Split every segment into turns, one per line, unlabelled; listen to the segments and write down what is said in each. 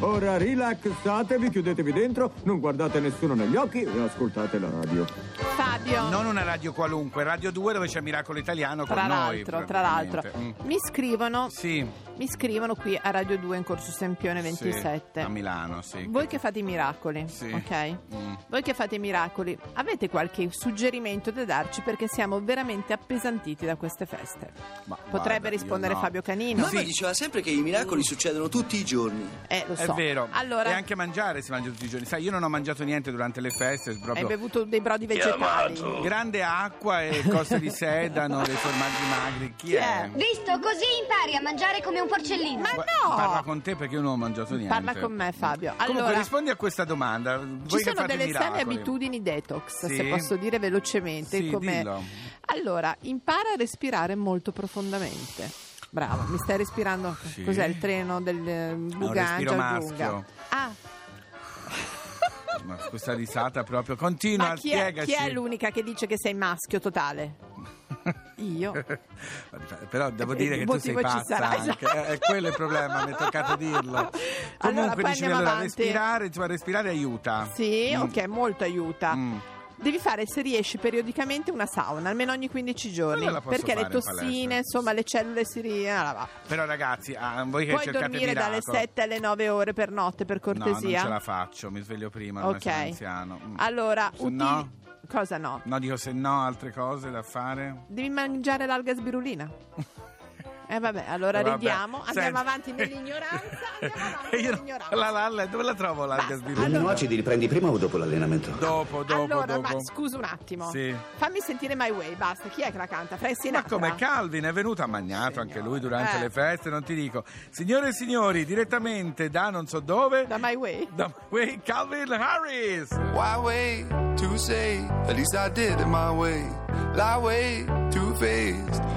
Ora rilassatevi, chiudetevi dentro, non guardate nessuno negli occhi e ascoltate la radio.
Fabio.
Non una radio qualunque, Radio 2 dove c'è Miracolo Italiano con
Tra
noi.
l'altro, tra l'altro.
Mm.
mi scrivono,
Sì,
mi scrivono qui a Radio 2 in Corso Sempione
sì,
27.
a Milano, sì.
Voi che fate i miracoli,
Sì.
ok?
Mm.
Voi che fate i miracoli, avete qualche suggerimento da darci perché siamo veramente appesantiti da queste feste?
Ma
Potrebbe
guarda,
rispondere
no.
Fabio Canino.
Mamma
Sì.
diceva sempre che i miracoli succedono tutti i giorni.
Eh, lo
È
so.
vero,
Allora,
e anche mangiare si mangia tutti i giorni. Sai, io non ho mangiato niente durante le feste,
hai
proprio
bevuto dei brodi vegetali.
Grande acqua e cose di sedano, dei formaggi magri. Chi,
è?
Visto, così impari a mangiare come un porcellino.
Ma
Gua-
no!
Parla con te perché io non ho mangiato niente.
Parla con me, Fabio.
Comunque
Allora,
rispondi a questa domanda. Voi
ci sono
fate
delle sane
miracoli.
abitudini detox,
Sì.
se posso dire velocemente.
Sì,
come...
dillo.
Allora, impara a respirare molto profondamente. Bravo, mi stai respirando?
Sì.
Cos'è il treno del eh,
respiro
Bugangia
maschio.
Giunga? Ah,
Ma questa risata proprio continua,
ma chi è,
spiegaci.
chi è l'unica che dice che sei maschio totale? Io.
Però devo dire
Il
che tu sei pazza anche.
esatto.
Eh, È quello il problema, mi è toccato dirlo.
Allora,
Comunque dicevi allora respirare, insomma, respirare aiuta.
Sì,
Mm.
ok, molto aiuta.
Mm.
Devi fare, se riesci, periodicamente una sauna, almeno ogni 15 giorni.
La posso
Perché le
fare in
tossine,
palestra.
insomma, le cellule si ri... ah, va.
Però ragazzi, ah, voi che
Puoi
cercate
dormire dalle
miracolo.
7 alle 9 ore per notte, per
No, non
cortesia?
ce la faccio, mi sveglio prima, ormai
Ok.
anziano. Mm.
Allora,
Se
uti-
no?
Cosa no?
No, dico se no, altre cose da fare.
Devi mangiare l'alga sbirulina. E vabbè, allora
Eh, vabbè.
ridiamo, andiamo
Senti.
avanti nell'ignoranza, andiamo avanti
io
nell'ignoranza.
la lalla, dove la trovo l'alga
Basta.
sbirulina?
Allora-
aminoacidi li prendi prima o dopo l'allenamento?
Dopo, dopo,
allora,
dopo.
ma scusa un attimo.
Sì.
Fammi sentire My Way, basta. Chi è che la canta? Frank Sinatra.
Ma come Calvin è venuto a magnato anche lui durante
Eh.
le feste, non ti dico. Signore e signori, direttamente da non so dove,
Da My Way.
da Wait, Calvin Harris.
Why wait to say? At least I did it my way. Lie way too faced,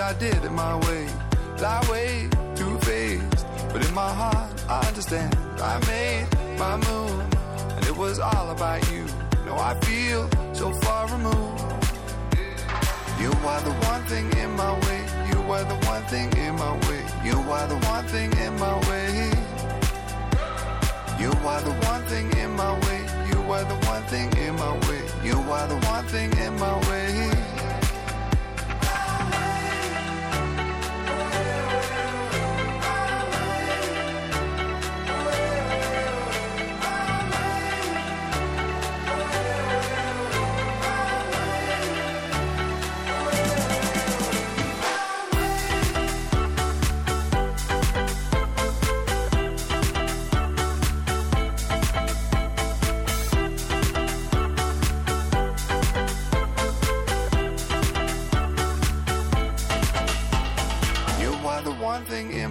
I did it my way. Lie way too faced, but in my heart I understand. I made my move, and it was all about you. Now I feel so far removed. You are the one thing in my way. You are the one thing in my way. You are the one thing in my way. You are the one thing in my way. You are the one thing in my way. You are the one thing in my way.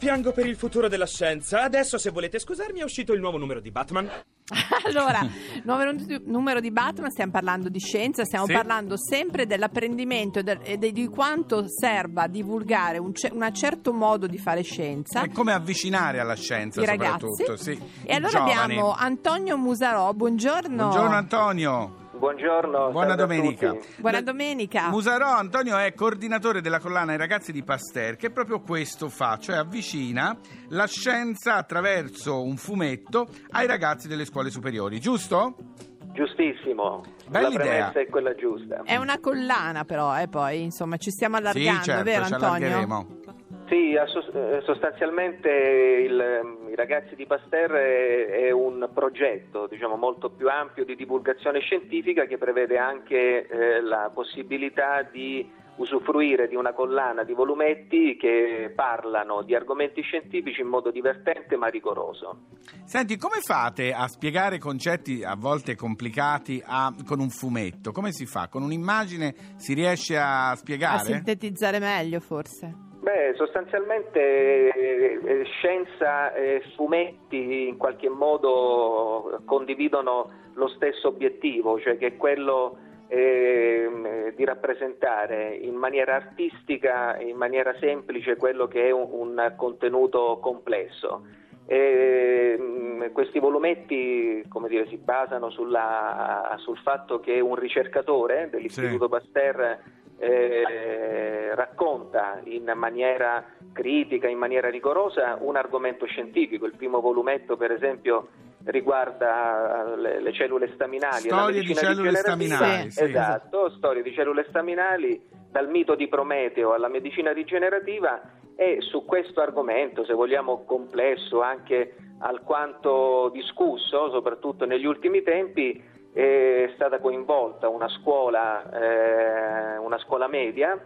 Piango per il futuro della scienza. Adesso, se volete scusarmi, è uscito il nuovo numero di Batman.
Allora, numero di, numero di Batman, stiamo parlando di scienza, stiamo
Sì.
parlando sempre dell'apprendimento e, del- e de- di quanto serva divulgare un, un certo modo di fare scienza.
È come avvicinare alla scienza,
I ragazzi.
soprattutto. Sì.
E
I
allora
giovani.
abbiamo Antonio Musarò, buongiorno.
Buongiorno Antonio.
Buongiorno.
Buona domenica.
Buona domenica.
Musarò Antonio è coordinatore della collana I ragazzi di Pasteur che proprio questo fa, cioè avvicina la scienza attraverso un fumetto ai ragazzi delle scuole superiori, giusto?
Giustissimo.
Bella
La
idea.
premessa è quella giusta.
È una collana però, eh, poi, insomma, ci stiamo allargando,
sì, certo,
vero
ci
Antonio?
Sì, eh, sostanzialmente il- i ragazzi di Pasteur è, è un progetto diciamo, molto più ampio di divulgazione scientifica che prevede anche eh, la possibilità di usufruire di una collana di volumetti che parlano di argomenti scientifici in modo divertente ma rigoroso.
Senti, come fate a spiegare concetti a volte complicati a- con un fumetto? Come si fa? Con un'immagine si riesce a
A
spiegare?
sintetizzare meglio, forse.
Beh, sostanzialmente eh, eh, scienza e fumetti in qualche modo condividono lo stesso obiettivo, cioè che è quello ehm, di rappresentare in maniera artistica e in maniera semplice quello che è un, un contenuto complesso. Ehm, questi volumetti come dire, si basano sulla- sul fatto che un ricercatore dell'Istituto Pasteur eh, racconta in maniera critica, in maniera rigorosa un argomento scientifico. Il primo volumetto, per esempio, riguarda le, le cellule staminali.
Storie di cellule staminali, sì.
Esatto, storie di cellule staminali, dal mito di Prometeo alla medicina rigenerativa e su questo argomento, se vogliamo complesso, anche alquanto discusso, soprattutto negli ultimi tempi, è stata coinvolta una scuola, eh, una scuola media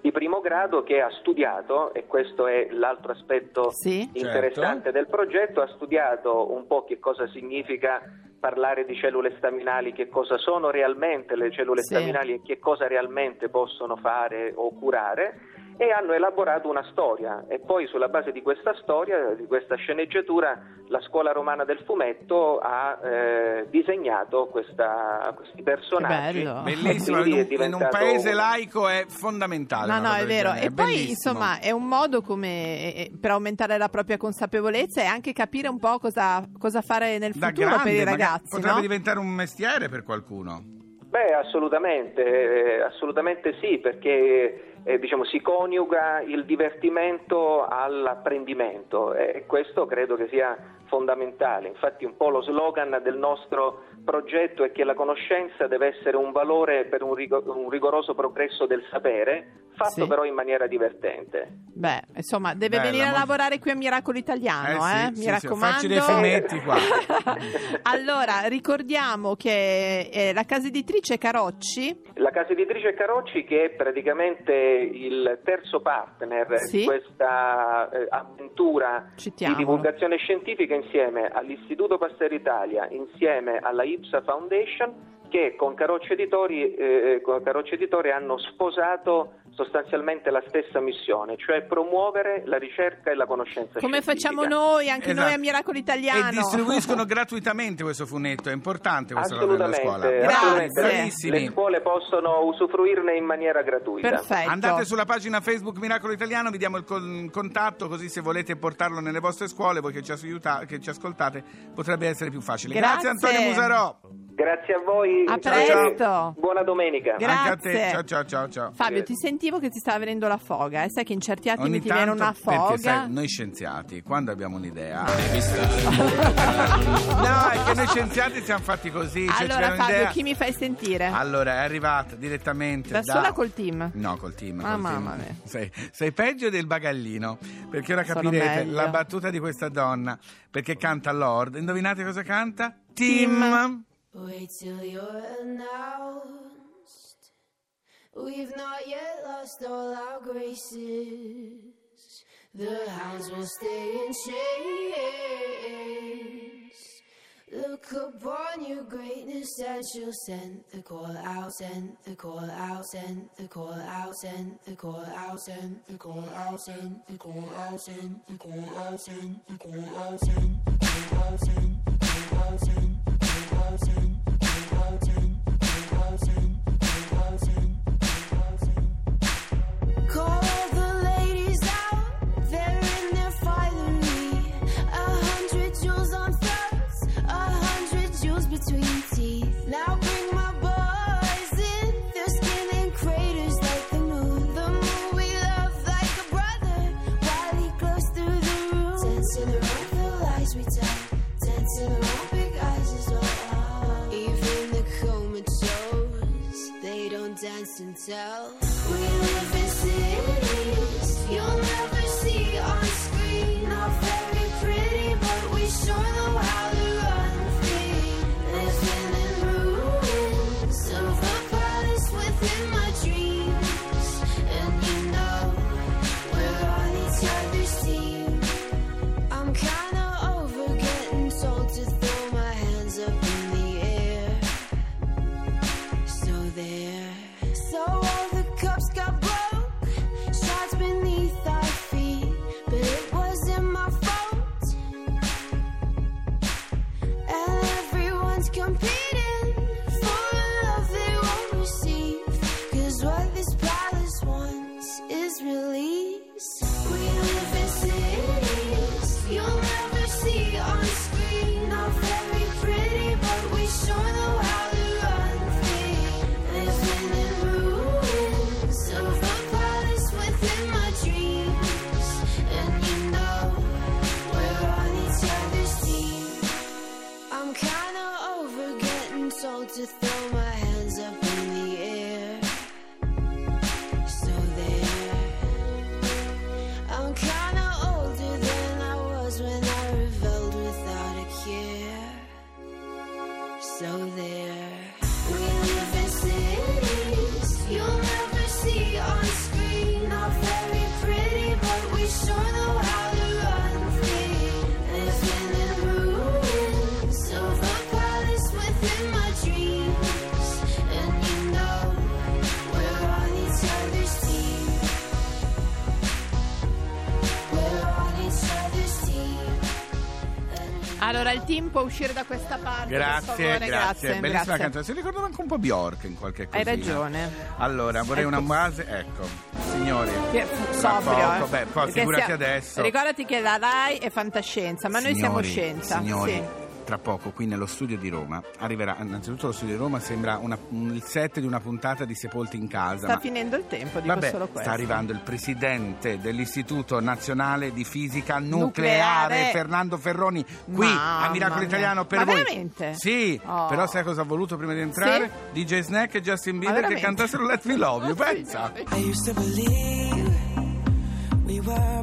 di primo grado che ha studiato, e questo è l'altro aspetto
Sì.
interessante del progetto, ha studiato un po' che cosa significa parlare di cellule staminali, che cosa sono realmente le cellule
Sì.
staminali e che cosa realmente possono fare o curare e hanno elaborato una storia e poi sulla base di questa storia, di questa sceneggiatura, la scuola romana del fumetto ha eh, disegnato questa- questi personaggi.
Bellissimo, in
è
un, in un
diventato
paese laico è fondamentale.
No, no, è vero.
genere,
E poi,
bellissimo.
insomma, è un modo come eh, per aumentare la propria consapevolezza e anche capire un po' cosa, cosa fare nel
da
futuro
grande,
per i ragazzi,
potrebbe
no?
diventare un mestiere per qualcuno.
Beh, assolutamente, eh, assolutamente sì, perché eh, diciamo, si coniuga il divertimento all'apprendimento e questo credo che sia fondamentale. Infatti un po' lo slogan del nostro progetto è che la conoscenza deve essere un valore per un, rigo- un rigoroso progresso del sapere, fatto
Sì.
però in maniera divertente.
Beh, insomma, deve
Bella,
venire a lavorare qui a Miracolo Italiano,
Eh
eh?
sì,
Mi
sì,
raccomando.
facci dei fumetti qua.
allora, ricordiamo che eh, la casa editrice Carocci
casa editrice Carocci che è praticamente il terzo partner
Sì.
di questa eh, avventura
Citiamolo.
di divulgazione scientifica insieme all'Istituto Pasteur Italia, insieme alla IPSA Foundation che con Carocci Editori, eh, con Carocci Editori hanno sposato sostanzialmente la stessa missione, cioè promuovere la ricerca e la conoscenza
come
scientifica.
facciamo noi, anche
Esatto.
noi a Miracolo Italiano.
E distribuiscono gratuitamente questo fumetto, è importante questa cosa della scuola.
Assolutamente,
Grazie.
Le scuole possono usufruirne in maniera gratuita.
Perfetto.
Andate sulla pagina Facebook Miracolo Italiano, vi diamo il con- contatto così se volete portarlo nelle vostre scuole, voi che ci, aiuta- che ci ascoltate, potrebbe essere più facile.
Grazie.
Antonio Musarò.
Grazie a voi.
A presto.
Buona domenica.
Grazie.
Anche a te. Ciao ciao ciao ciao.
Fabio, ti sentivo che ti stava venendo la foga, e sai che in certi attimi
Ogni
ti viene una
perché
foga.
sai, noi scienziati, quando abbiamo un'idea... no, è che noi scienziati siamo fatti così. cioè, ci
allora Fabio, chi mi fai sentire?
Allora, è arrivata direttamente
da
da...
sola col team?
No, col team.
Ah,
col
mamma
team.
mia.
Sei, sei peggio del bagallino, perché ora capirete la battuta di questa donna, perché canta Lord. Indovinate cosa canta? Team.
Team.
Wait till you're announced. We've not yet lost all our graces. The hounds will stay in chains. Look upon your greatness and she'll send the call out, send the call out, send the call out, send the call out, send the call out, send the call out, send the call out, send the call out, send the call out, send the call out, and tell.
Allora, il team può uscire da questa parte.
Grazie,
favore,
grazie. Bellissima
grazie.
canzone. Si ricordava anche un po' Bjork in qualche cosa.
Hai ragione.
Allora, vorrei
Ecco.
una base. Ecco, signori.
Che- sobrio,
poco,
eh.
beh, poi figurati
sia-
adesso.
Ricordati che la RAI è fantascienza, ma noi siamo
Signori,
scienza.
Signori,
Sì.
Tra poco qui nello studio di Roma arriverà, innanzitutto lo studio di Roma sembra una- un- il set di una puntata di Sepolti in casa.
Sta
ma-
finendo il tempo, dico
Vabbè,
solo questo.
sta arrivando il presidente dell'Istituto Nazionale di Fisica Nucleare,
Nucleare.
Fernando Ferroni, qui
Mamma
a Miracolo
mia.
Italiano per
Ma
voi.
veramente?
Sì,
Oh.
però sai cosa ha voluto prima di entrare? DJ Snack e Justin Bieber che cantassero Let Me Love You, pensa.
I used to believe we were